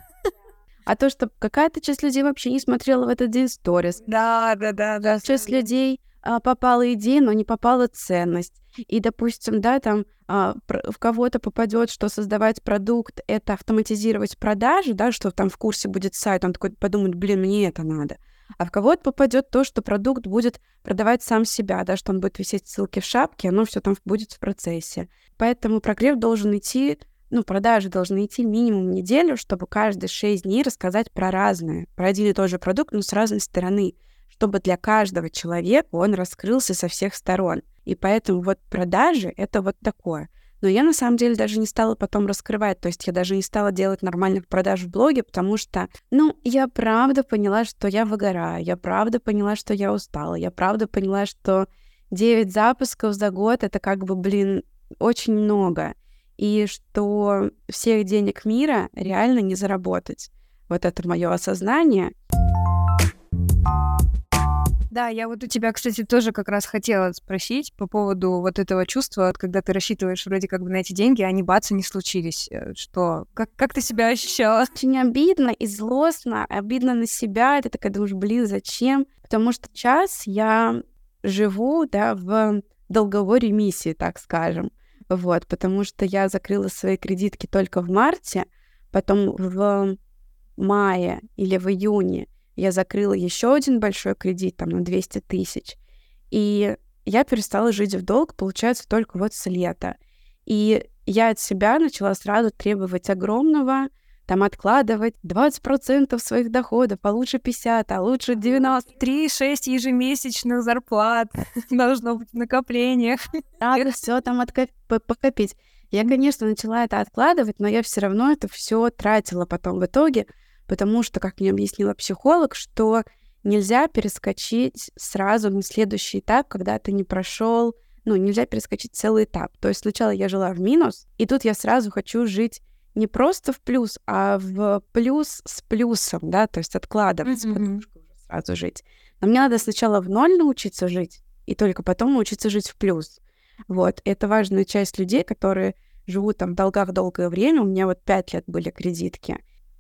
А то, что какая-то часть людей вообще не смотрела в этот день сторис. Да, да, да, да. Часть людей а, попала идея, но не попала ценность. И, допустим, да, там а, в кого-то попадет, что создавать продукт — это автоматизировать продажи, да, что там в курсе будет сайт, он такой подумает, блин, мне это надо а в кого-то попадет то, что продукт будет продавать сам себя, да, что он будет висеть ссылки в шапке, оно все там будет в процессе. Поэтому прогрев должен идти, ну, продажи должны идти минимум неделю, чтобы каждые шесть дней рассказать про разное, про один и тот же продукт, но с разной стороны, чтобы для каждого человека он раскрылся со всех сторон. И поэтому вот продажи — это вот такое. Но я на самом деле даже не стала потом раскрывать, то есть я даже не стала делать нормальных продаж в блоге, потому что, ну, я правда поняла, что я выгораю, я правда поняла, что я устала, я правда поняла, что 9 запусков за год — это как бы, блин, очень много, и что всех денег мира реально не заработать. вот это мое осознание. Да, я вот у тебя, кстати, тоже как раз хотела спросить по поводу вот этого чувства, когда ты рассчитываешь вроде как бы на эти деньги, а они бац, не случились. Э, что? Как, как ты себя ощущала? Очень обидно и злостно, обидно на себя. Ты такая думаешь, блин, зачем? Потому что сейчас я живу, да, в долговой ремиссии, так скажем. Вот, потому что я закрыла свои кредитки только в марте, потом в мае или в июне я закрыла еще один большой кредит, там, на 200 тысяч. И я перестала жить в долг, получается, только вот с лета. И я от себя начала сразу требовать огромного, там откладывать 20% своих доходов, а лучше 50, а лучше 90. 3-6 ежемесячных зарплат должно быть в накоплениях. Надо все там откоп... покопить. Я, конечно, начала это откладывать, но я все равно это все тратила потом в итоге, потому что, как мне объяснила психолог, что нельзя перескочить сразу на следующий этап, когда ты не прошел, ну, нельзя перескочить целый этап. То есть сначала я жила в минус, и тут я сразу хочу жить не просто в плюс, а в плюс с плюсом, да, то есть откладывать, mm-hmm. сразу жить. Но мне надо сначала в ноль научиться жить, и только потом научиться жить в плюс. Вот, это важная часть людей, которые живут там в долгах долгое время. У меня вот пять лет были кредитки.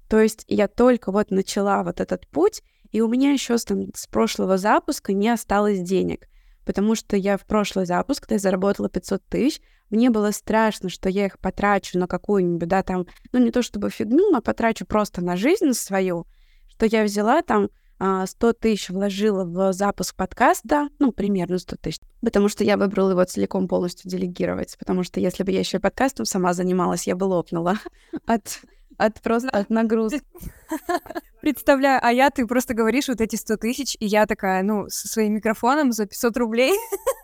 То есть я только вот начала вот этот путь, и у меня еще с, там, с прошлого запуска не осталось денег, потому что я в прошлый запуск, когда я заработала 500 тысяч, мне было страшно, что я их потрачу на какую-нибудь, да, там, ну не то чтобы фигню, но потрачу просто на жизнь свою, что я взяла там 100 а, тысяч вложила в запуск подкаста, ну, примерно 100 тысяч, потому что я выбрала его целиком полностью делегировать, потому что если бы я еще подкастом сама занималась, я бы лопнула от от просто от нагрузки. Представляю, а я, ты просто говоришь вот эти 100 тысяч, и я такая, ну, со своим микрофоном за 500 рублей,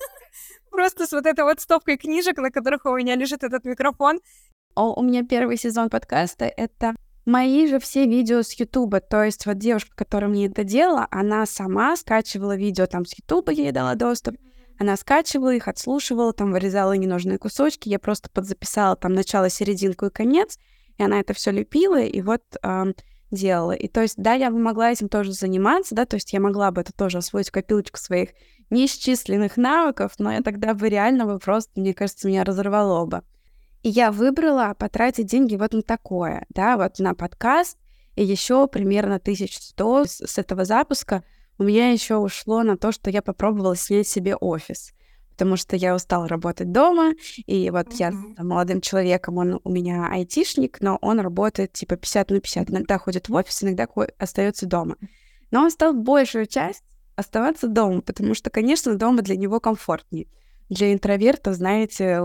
просто с вот этой вот стопкой книжек, на которых у меня лежит этот микрофон. О, у меня первый сезон подкаста — это мои же все видео с Ютуба. То есть вот девушка, которая мне это делала, она сама скачивала видео там с Ютуба, я ей дала доступ. Она скачивала их, отслушивала, там вырезала ненужные кусочки. Я просто подзаписала там начало, серединку и конец — и она это все лепила и вот э, делала. И то есть, да, я бы могла этим тоже заниматься, да, то есть я могла бы это тоже освоить в копилочку своих неисчисленных навыков, но я тогда бы реально бы просто, мне кажется, меня разорвало бы. И я выбрала потратить деньги вот на такое, да, вот на подкаст, и еще примерно 1100 с, с этого запуска у меня еще ушло на то, что я попробовала снять себе офис потому что я устала работать дома, и вот mm-hmm. я с молодым человеком, он у меня айтишник, но он работает типа 50 на 50, иногда ходит в офис, иногда остается дома. Но он стал большую часть оставаться дома, потому что, конечно, дома для него комфортнее. Для интроверта, знаете,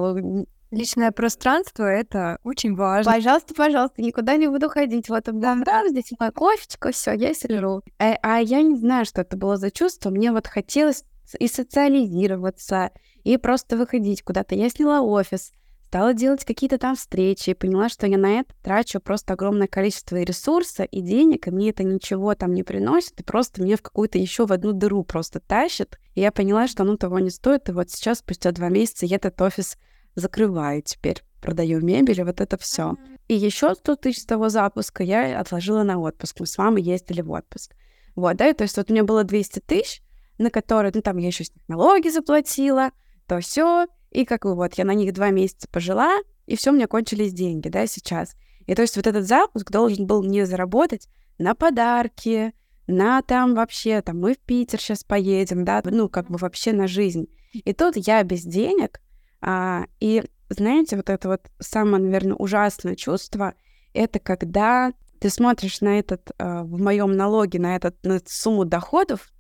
Личное пространство — это очень важно. Пожалуйста, пожалуйста, никуда не буду ходить. Вот он да. да, здесь моя кофечка, все, я сижу. А, а я не знаю, что это было за чувство. Мне вот хотелось и социализироваться, и просто выходить куда-то. Я сняла офис, стала делать какие-то там встречи, и поняла, что я на это трачу просто огромное количество ресурса и денег, и мне это ничего там не приносит, и просто мне в какую-то еще в одну дыру просто тащит. И я поняла, что оно того не стоит, и вот сейчас, спустя два месяца, я этот офис закрываю теперь продаю мебель, и вот это все. И еще 100 тысяч с того запуска я отложила на отпуск. Мы с мамой ездили в отпуск. Вот, да, и то есть вот у меня было 200 тысяч, на которые, ну, там я еще налоги заплатила, то все, и как бы вот я на них два месяца пожила, и все, у меня кончились деньги, да, сейчас. И то есть вот этот запуск должен был мне заработать на подарки, на там вообще, там мы в Питер сейчас поедем, да, ну как бы вообще на жизнь. И тут я без денег, а, и знаете, вот это вот самое, наверное, ужасное чувство, это когда ты смотришь на этот, а, в моем налоге, на, этот, на сумму доходов,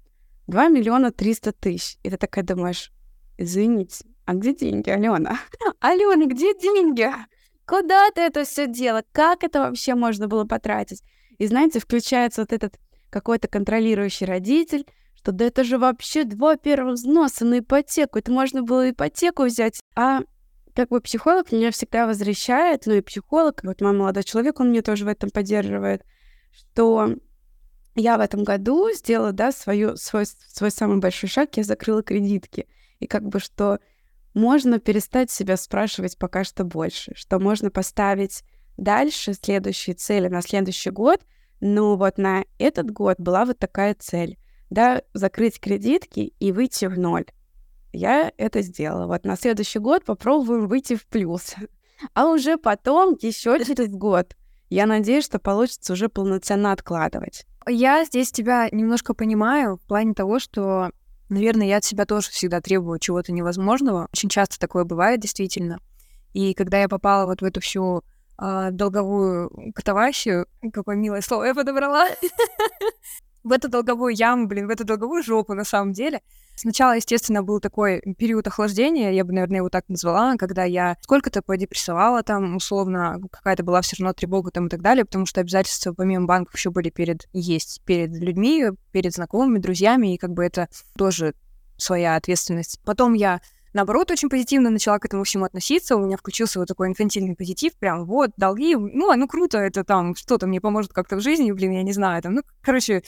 2 миллиона 300 тысяч. И ты такая думаешь, извините, а где деньги, Алена? Алена, где деньги? Куда ты это все делала? Как это вообще можно было потратить? И знаете, включается вот этот какой-то контролирующий родитель, что да это же вообще два первых взноса на ипотеку. Это можно было ипотеку взять. А как бы психолог меня всегда возвращает, ну и психолог, вот мой молодой человек, он меня тоже в этом поддерживает, что я в этом году сделала, да, свою, свой, свой самый большой шаг, я закрыла кредитки. И как бы что можно перестать себя спрашивать пока что больше, что можно поставить дальше следующие цели на следующий год Но вот на этот год была вот такая цель, да, закрыть кредитки и выйти в ноль. Я это сделала. Вот на следующий год попробуем выйти в плюс. А уже потом, еще через год, я надеюсь, что получится уже полноценно откладывать. Я здесь тебя немножко понимаю в плане того, что, наверное, я от себя тоже всегда требую чего-то невозможного. Очень часто такое бывает, действительно. И когда я попала вот в эту всю э, долговую катавасию, какое милое слово я подобрала, в эту долговую яму, блин, в эту долговую жопу на самом деле, Сначала, естественно, был такой период охлаждения, я бы, наверное, его так назвала, когда я сколько-то подепрессовала там, условно, какая-то была все равно тревога там и так далее, потому что обязательства помимо банков еще были перед, есть перед людьми, перед знакомыми, друзьями, и как бы это тоже своя ответственность. Потом я наоборот, очень позитивно начала к этому всему относиться. У меня включился вот такой инфантильный позитив, прям вот, долги, ну, ну круто, это там что-то мне поможет как-то в жизни, блин, я не знаю, там, ну, короче,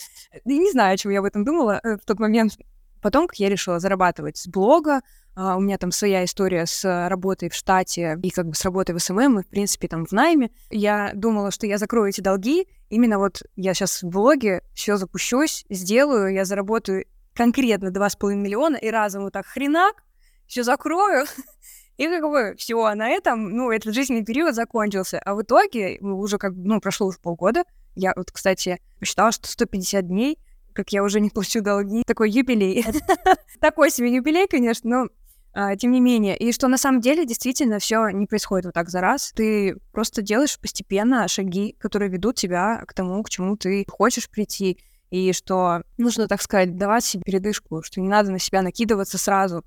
не знаю, о чем я об этом думала э, в тот момент. Потом, как я решила зарабатывать с блога, э, у меня там своя история с работой в штате и как бы с работой в СММ, и, в принципе, там в найме. Я думала, что я закрою эти долги. Именно вот я сейчас в блоге все запущусь, сделаю, я заработаю конкретно 2,5 миллиона, и разом вот так хренак, все закрою. И как бы все, а на этом, ну, этот жизненный период закончился. А в итоге уже как ну, прошло уже полгода. Я вот, кстати, посчитала, что 150 дней как я уже не плачу долги. Такой юбилей. Такой себе юбилей, конечно, но а, тем не менее. И что на самом деле действительно все не происходит вот так за раз. Ты просто делаешь постепенно шаги, которые ведут тебя к тому, к чему ты хочешь прийти. И что нужно, так сказать, давать себе передышку, что не надо на себя накидываться сразу.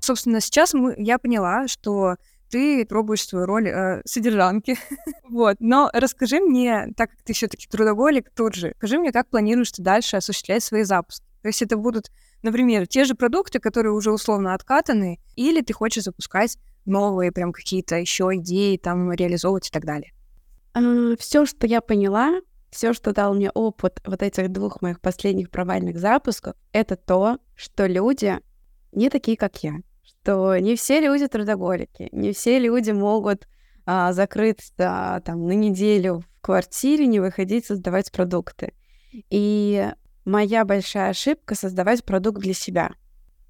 Собственно, сейчас мы, я поняла, что ты пробуешь свою роль э, содержанки. вот. Но расскажи мне, так как ты все-таки трудоголик тут же, скажи мне, как планируешь ты дальше осуществлять свои запуски? То есть это будут, например, те же продукты, которые уже условно откатаны, или ты хочешь запускать новые прям какие-то еще идеи, там, реализовывать и так далее? Все, что я поняла, все, что дал мне опыт вот этих двух моих последних провальных запусков, это то, что люди не такие, как я что не все люди трудоголики, не все люди могут а, закрыться там на неделю в квартире, не выходить создавать продукты. И моя большая ошибка создавать продукт для себя.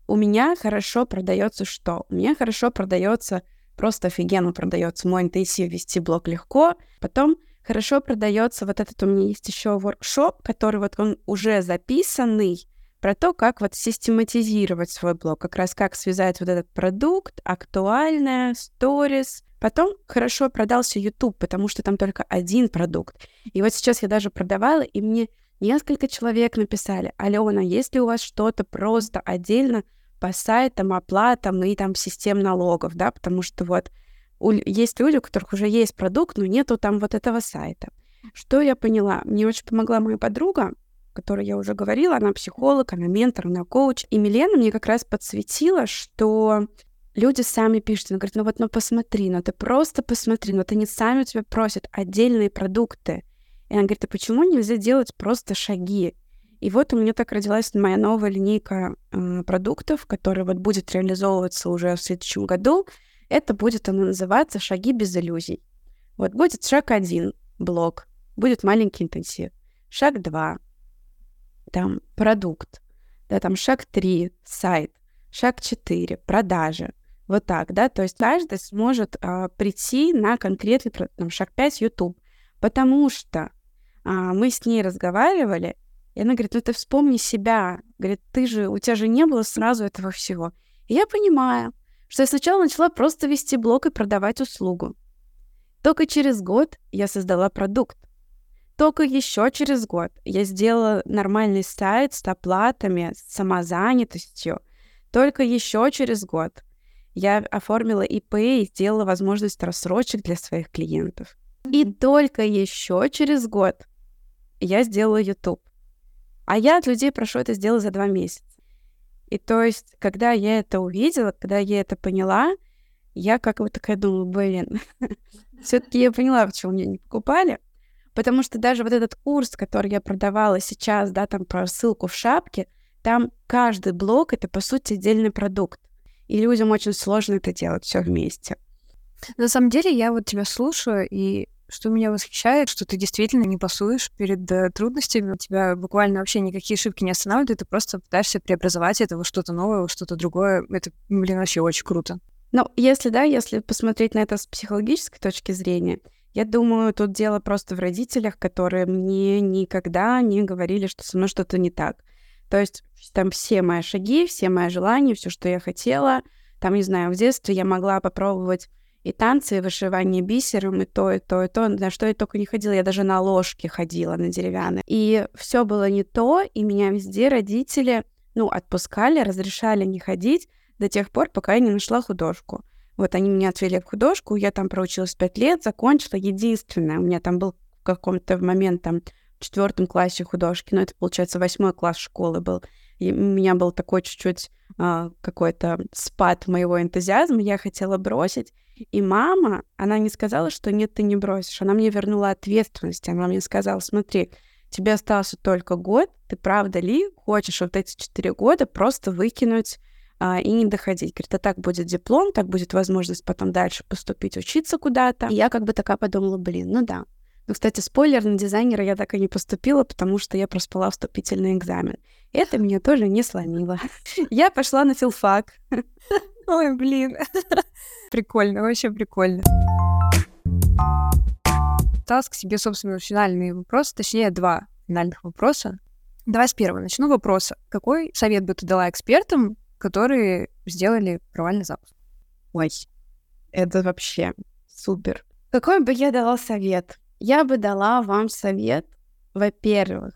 У меня хорошо продается что? У меня хорошо продается, просто офигенно продается мой интенсив вести блог легко. Потом хорошо продается вот этот у меня есть еще воркшоп, который вот он уже записанный, про то, как вот систематизировать свой блог, как раз как связать вот этот продукт, актуальное, сторис. Потом хорошо продался YouTube, потому что там только один продукт. И вот сейчас я даже продавала, и мне несколько человек написали, Алена, есть ли у вас что-то просто отдельно по сайтам, оплатам и там систем налогов, да, потому что вот у, есть люди, у которых уже есть продукт, но нету там вот этого сайта. Что я поняла? Мне очень помогла моя подруга, которой я уже говорила, она психолог, она ментор, она коуч. И Милена мне как раз подсветила, что люди сами пишут, она говорит, ну вот, ну посмотри, ну ты просто посмотри, ну ты не сами у тебя просят отдельные продукты. И она говорит, а почему нельзя делать просто шаги? И вот у меня так родилась моя новая линейка э, продуктов, которая вот будет реализовываться уже в следующем году. Это будет она называться «Шаги без иллюзий». Вот будет шаг один — блок, будет маленький интенсив. Шаг два там продукт, да, там шаг 3, сайт, шаг 4, продажи. Вот так, да, то есть каждый сможет а, прийти на конкретный там, шаг 5 YouTube, потому что а, мы с ней разговаривали, и она говорит, ну ты вспомни себя, говорит, ты же, у тебя же не было сразу этого всего. И я понимаю, что я сначала начала просто вести блог и продавать услугу. Только через год я создала продукт. Только еще через год я сделала нормальный сайт с оплатами, с самозанятостью. Только еще через год я оформила ИП и сделала возможность рассрочек для своих клиентов. И только еще через год я сделала YouTube. А я от людей прошу это сделать за два месяца. И то есть, когда я это увидела, когда я это поняла, я как бы такая думаю, блин, все-таки я поняла, почему меня не покупали. Потому что даже вот этот курс, который я продавала сейчас, да, там про ссылку в шапке, там каждый блок — это, по сути, отдельный продукт. И людям очень сложно это делать все вместе. На самом деле, я вот тебя слушаю, и что меня восхищает, что ты действительно не пасуешь перед э, трудностями, тебя буквально вообще никакие ошибки не останавливают, и ты просто пытаешься преобразовать это во что-то новое, во что-то другое. Это, блин, вообще очень круто. Ну, если, да, если посмотреть на это с психологической точки зрения, я думаю, тут дело просто в родителях, которые мне никогда не говорили, что со мной что-то не так. То есть там все мои шаги, все мои желания, все, что я хотела. Там, не знаю, в детстве я могла попробовать и танцы, и вышивание бисером, и то, и то, и то. На что я только не ходила. Я даже на ложке ходила, на деревянной. И все было не то, и меня везде родители, ну, отпускали, разрешали не ходить до тех пор, пока я не нашла художку. Вот они меня отвели в художку, я там проучилась пять лет, закончила. Единственное, у меня там был в каком-то момент там в четвертом классе художки, но это, получается, восьмой класс школы был. И у меня был такой чуть-чуть а, какой-то спад моего энтузиазма, я хотела бросить. И мама, она не сказала, что нет, ты не бросишь. Она мне вернула ответственность. Она мне сказала, смотри, тебе остался только год, ты правда ли хочешь вот эти четыре года просто выкинуть а, и не доходить. Говорит, а так будет диплом, так будет возможность потом дальше поступить, учиться куда-то. И я как бы такая подумала, блин, ну да. Ну, кстати, спойлер, на дизайнера я так и не поступила, потому что я проспала вступительный экзамен. Это меня тоже не сломило. Я пошла на филфак. Ой, блин. Прикольно, вообще прикольно. Осталось к себе, собственно, финальный вопрос, точнее, два финальных вопроса. Давай с первого начну вопроса. Какой совет бы ты дала экспертам, которые сделали провальный запуск. Ой, это вообще супер. Какой бы я дала совет? Я бы дала вам совет, во-первых,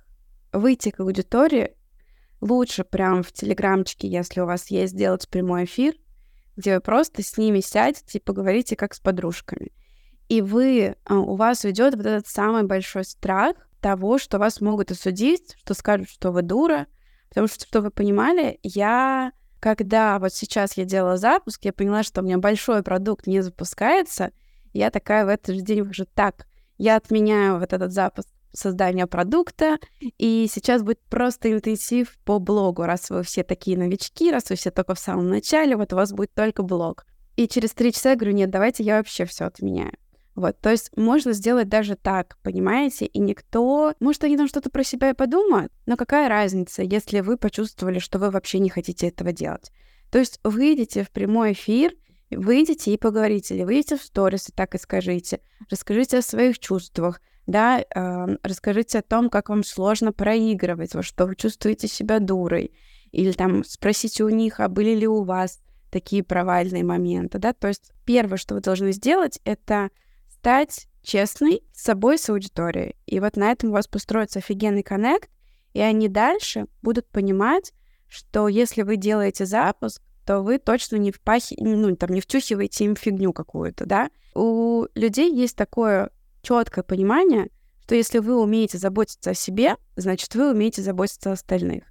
выйти к аудитории, лучше прям в телеграмчике, если у вас есть, сделать прямой эфир, где вы просто с ними сядете и поговорите как с подружками. И вы, а, у вас уйдет вот этот самый большой страх того, что вас могут осудить, что скажут, что вы дура. Потому что, чтобы вы понимали, я когда вот сейчас я делала запуск, я поняла, что у меня большой продукт не запускается, я такая в этот же день уже так, я отменяю вот этот запуск создания продукта, и сейчас будет просто интенсив по блогу, раз вы все такие новички, раз вы все только в самом начале, вот у вас будет только блог. И через три часа я говорю, нет, давайте я вообще все отменяю. Вот, то есть можно сделать даже так, понимаете? И никто... Может, они там что-то про себя и подумают, но какая разница, если вы почувствовали, что вы вообще не хотите этого делать? То есть выйдите в прямой эфир, выйдите и поговорите, или выйдите в сторис и так и скажите, расскажите о своих чувствах, да, э, расскажите о том, как вам сложно проигрывать, во что вы чувствуете себя дурой, или там спросите у них, а были ли у вас такие провальные моменты, да, то есть первое, что вы должны сделать, это стать честной с собой, с аудиторией. И вот на этом у вас построится офигенный коннект, и они дальше будут понимать, что если вы делаете запуск, то вы точно не впахи, ну, там, не втюхиваете им фигню какую-то, да. У людей есть такое четкое понимание, что если вы умеете заботиться о себе, значит, вы умеете заботиться о остальных.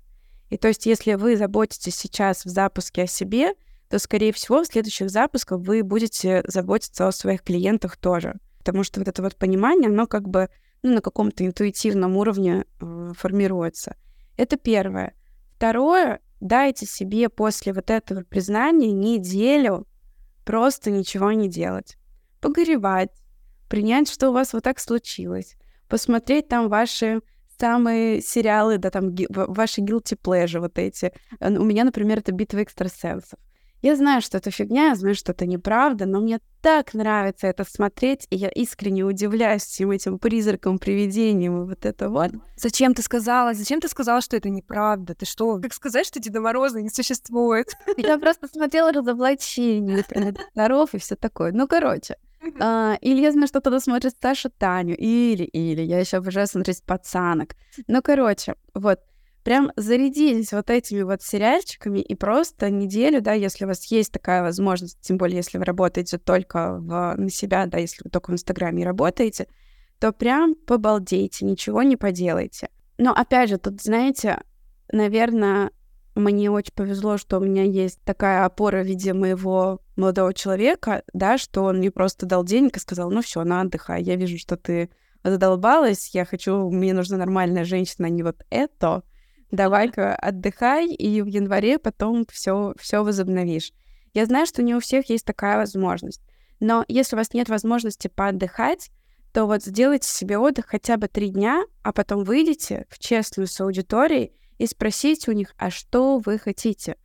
И то есть, если вы заботитесь сейчас в запуске о себе, то, скорее всего, в следующих запусках вы будете заботиться о своих клиентах тоже потому что вот это вот понимание, оно как бы ну, на каком-то интуитивном уровне э, формируется. Это первое. Второе, дайте себе после вот этого признания неделю просто ничего не делать. Погоревать, принять, что у вас вот так случилось, посмотреть там ваши самые сериалы, да, там ваши guilty pleasure вот эти. У меня, например, это «Битва экстрасенсов». Я знаю, что это фигня, я знаю, что это неправда, но мне так нравится это смотреть, и я искренне удивляюсь всем этим призракам, привидениям и вот это вот. Зачем ты сказала? Зачем ты сказала, что это неправда? Ты что? Как сказать, что Деда Мороза не существует? Я просто смотрела разоблачение здоров и все такое. Ну, короче, а, или я знаю, что тогда смотрит Саша Таню, или, или, я еще обожаю смотреть пацанок. Ну, короче, вот, прям зарядились вот этими вот сериальчиками и просто неделю, да, если у вас есть такая возможность, тем более если вы работаете только в, на себя, да, если вы только в Инстаграме работаете, то прям побалдейте, ничего не поделайте. Но опять же, тут, знаете, наверное, мне очень повезло, что у меня есть такая опора в виде моего молодого человека, да, что он мне просто дал денег и сказал, ну все, на отдыхай, я вижу, что ты задолбалась, я хочу, мне нужна нормальная женщина, а не вот это, давай-ка отдыхай, и в январе потом все, все возобновишь. Я знаю, что не у всех есть такая возможность, но если у вас нет возможности поотдыхать, то вот сделайте себе отдых хотя бы три дня, а потом выйдите в честную с аудиторией и спросите у них, а что вы хотите.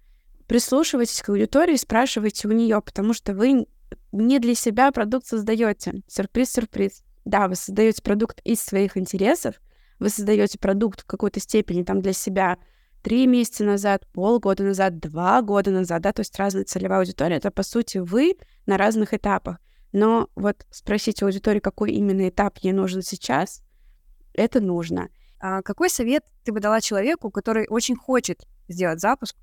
Прислушивайтесь к аудитории, спрашивайте у нее, потому что вы не для себя продукт создаете. Сюрприз-сюрприз. Да, вы создаете продукт из своих интересов, вы создаете продукт в какой-то степени там для себя три месяца назад, полгода назад, два года назад, да, то есть разная целевая аудитория, это, по сути, вы на разных этапах. Но вот спросить у аудитории, какой именно этап ей нужен сейчас, это нужно. А какой совет ты бы дала человеку, который очень хочет сделать запуск,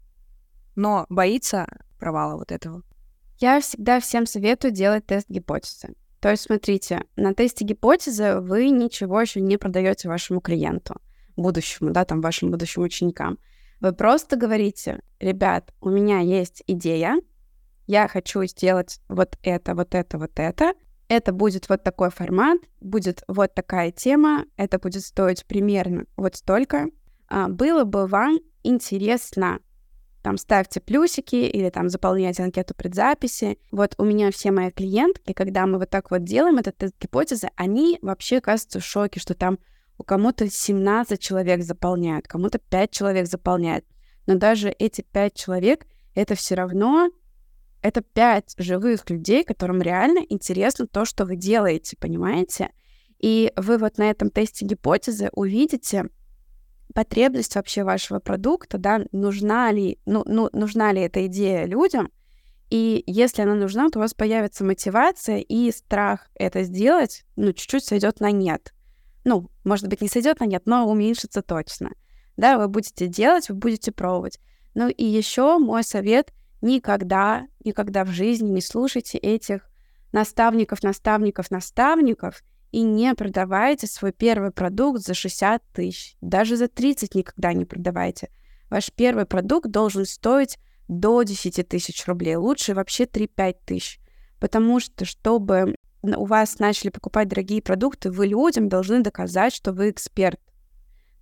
но боится провала вот этого? Я всегда всем советую делать тест гипотезы. То есть, смотрите, на тесте гипотезы вы ничего еще не продаете вашему клиенту, будущему, да, там, вашим будущим ученикам. Вы просто говорите, ребят, у меня есть идея, я хочу сделать вот это, вот это, вот это. Это будет вот такой формат, будет вот такая тема, это будет стоить примерно вот столько. А, было бы вам интересно, там ставьте плюсики или там заполняйте анкету предзаписи. Вот у меня все мои клиентки, когда мы вот так вот делаем этот тест гипотезы, они вообще оказываются в шоке, что там у кому-то 17 человек заполняют, кому-то 5 человек заполняют. Но даже эти 5 человек, это все равно это пять живых людей, которым реально интересно то, что вы делаете, понимаете? И вы вот на этом тесте гипотезы увидите потребность вообще вашего продукта, да, нужна ли, ну, ну, нужна ли эта идея людям, и если она нужна, то у вас появится мотивация и страх это сделать, ну, чуть-чуть сойдет на нет. Ну, может быть, не сойдет на нет, но уменьшится точно. Да, вы будете делать, вы будете пробовать. Ну и еще мой совет — никогда, никогда в жизни не слушайте этих наставников, наставников, наставников и не продавайте свой первый продукт за 60 тысяч. Даже за 30 никогда не продавайте. Ваш первый продукт должен стоить до 10 тысяч рублей. Лучше вообще 3-5 тысяч. Потому что, чтобы у вас начали покупать дорогие продукты, вы людям должны доказать, что вы эксперт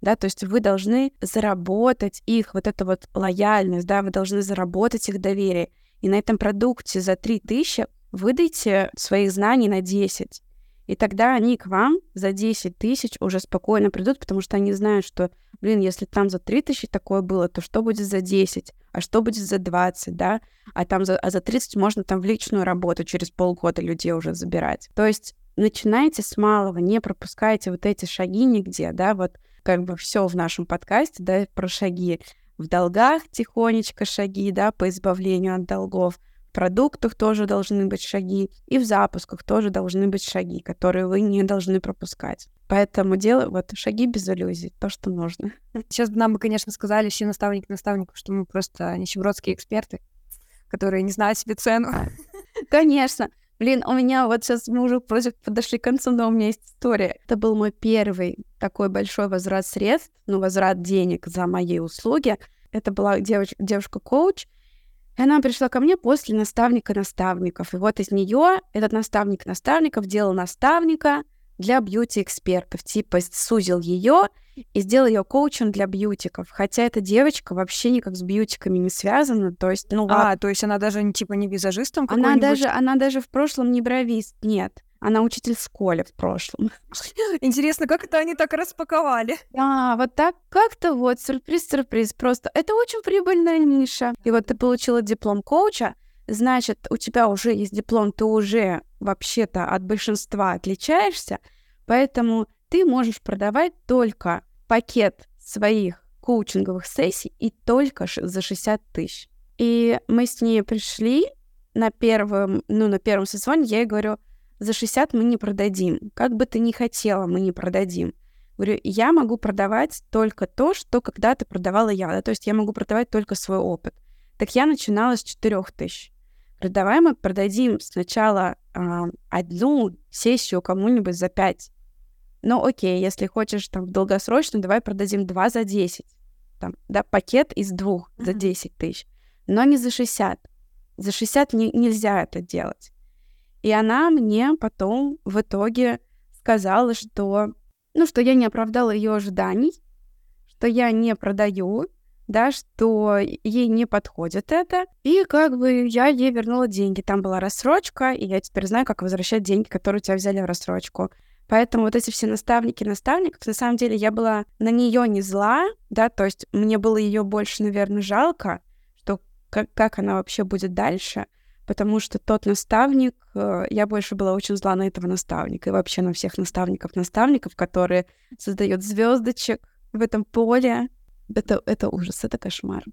да, то есть вы должны заработать их вот эту вот лояльность, да, вы должны заработать их доверие. И на этом продукте за 3000 выдайте своих знаний на 10. И тогда они к вам за 10 тысяч уже спокойно придут, потому что они знают, что, блин, если там за 3 тысячи такое было, то что будет за 10? А что будет за 20, да? А там за, а за 30 можно там в личную работу через полгода людей уже забирать. То есть начинайте с малого, не пропускайте вот эти шаги нигде, да, вот как бы все в нашем подкасте, да, про шаги в долгах тихонечко шаги, да, по избавлению от долгов. В продуктах тоже должны быть шаги, и в запусках тоже должны быть шаги, которые вы не должны пропускать. Поэтому делай вот шаги без иллюзий, то, что нужно. Сейчас бы нам бы, конечно, сказали все наставники наставников, что мы просто нищебродские эксперты, которые не знают себе цену. Конечно. Блин, у меня вот сейчас мы уже вроде подошли к концу, но у меня есть история. Это был мой первый такой большой возврат средств, ну, возврат денег за мои услуги. Это была девоч- девушка-коуч, и она пришла ко мне после наставника наставников. И вот из нее этот наставник наставников делал наставника для бьюти-экспертов. Типа сузил ее и сделал ее коучем для бьютиков. Хотя эта девочка вообще никак с бьютиками не связана. То есть, ну, а, вот... то есть она даже типа не визажистом она даже, она даже в прошлом не бровист, нет. Она учитель в школе в прошлом. Интересно, как это они так распаковали? Да, вот так как-то вот, сюрприз-сюрприз, просто. Это очень прибыльная ниша. И вот ты получила диплом коуча, значит, у тебя уже есть диплом, ты уже вообще-то от большинства отличаешься, поэтому ты можешь продавать только пакет своих коучинговых сессий и только за 60 тысяч. И мы с ней пришли на первом, ну, на первом созвоне, я ей говорю, за 60 мы не продадим. Как бы ты ни хотела, мы не продадим. Говорю, я могу продавать только то, что когда-то продавала я. Да? То есть я могу продавать только свой опыт. Так я начинала с 4 тысяч. Говорю, давай мы продадим сначала э, одну сессию кому-нибудь за 5. Ну, окей, если хочешь там долгосрочно, давай продадим 2 за 10. Там, да, пакет из двух за 10 тысяч. Но не за 60. За 60 не, нельзя это делать. И она мне потом в итоге сказала, что, ну, что я не оправдала ее ожиданий, что я не продаю, да, что ей не подходит это. И как бы я ей вернула деньги. Там была рассрочка, и я теперь знаю, как возвращать деньги, которые у тебя взяли в рассрочку. Поэтому вот эти все наставники наставников, на самом деле я была на нее не зла, да, то есть мне было ее больше, наверное, жалко, что как, как она вообще будет дальше, потому что тот наставник, э, я больше была очень зла на этого наставника и вообще на всех наставников-наставников, которые создают звездочек в этом поле. Это, это ужас, это кошмар.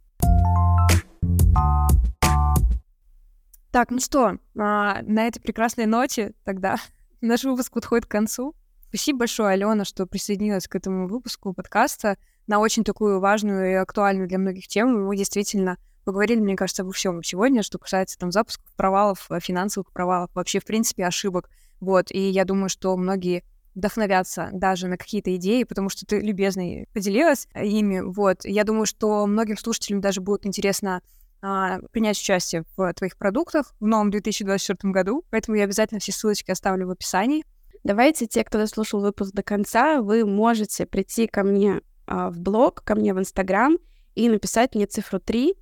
Так, ну что, а, на этой прекрасной ноте тогда наш выпуск подходит к концу. Спасибо большое, Алена, что присоединилась к этому выпуску подкаста на очень такую важную и актуальную для многих тему. Мы действительно поговорили, мне кажется, обо всем сегодня, что касается там запусков, провалов, э, финансовых провалов, вообще, в принципе, ошибок. Вот, и я думаю, что многие вдохновятся даже на какие-то идеи, потому что ты любезно поделилась ими. Вот, я думаю, что многим слушателям даже будет интересно а, принять участие в твоих продуктах в новом 2024 году, поэтому я обязательно все ссылочки оставлю в описании. Давайте, те, кто дослушал выпуск до конца, вы можете прийти ко мне а, в блог, ко мне в Инстаграм и написать мне цифру 3,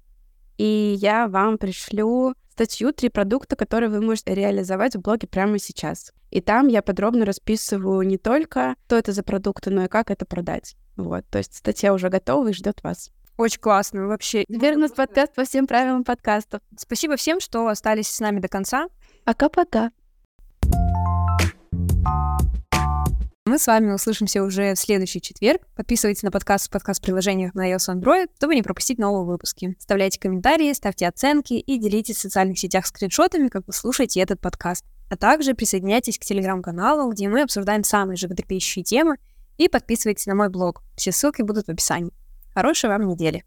и я вам пришлю статью «Три продукта, которые вы можете реализовать в блоге прямо сейчас». И там я подробно расписываю не только, что это за продукты, но и как это продать. Вот, то есть статья уже готова и ждет вас. Очень классно, вообще. Нас подкаст по всем правилам подкастов. Спасибо всем, что остались с нами до конца. Пока-пока. Мы с вами услышимся уже в следующий четверг. Подписывайтесь на подкаст в подкаст-приложениях на iOS Android, чтобы не пропустить новые выпуски. Оставляйте комментарии, ставьте оценки и делитесь в социальных сетях скриншотами, как вы слушаете этот подкаст. А также присоединяйтесь к телеграм-каналу, где мы обсуждаем самые животрепещущие темы, и подписывайтесь на мой блог. Все ссылки будут в описании. Хорошей вам недели!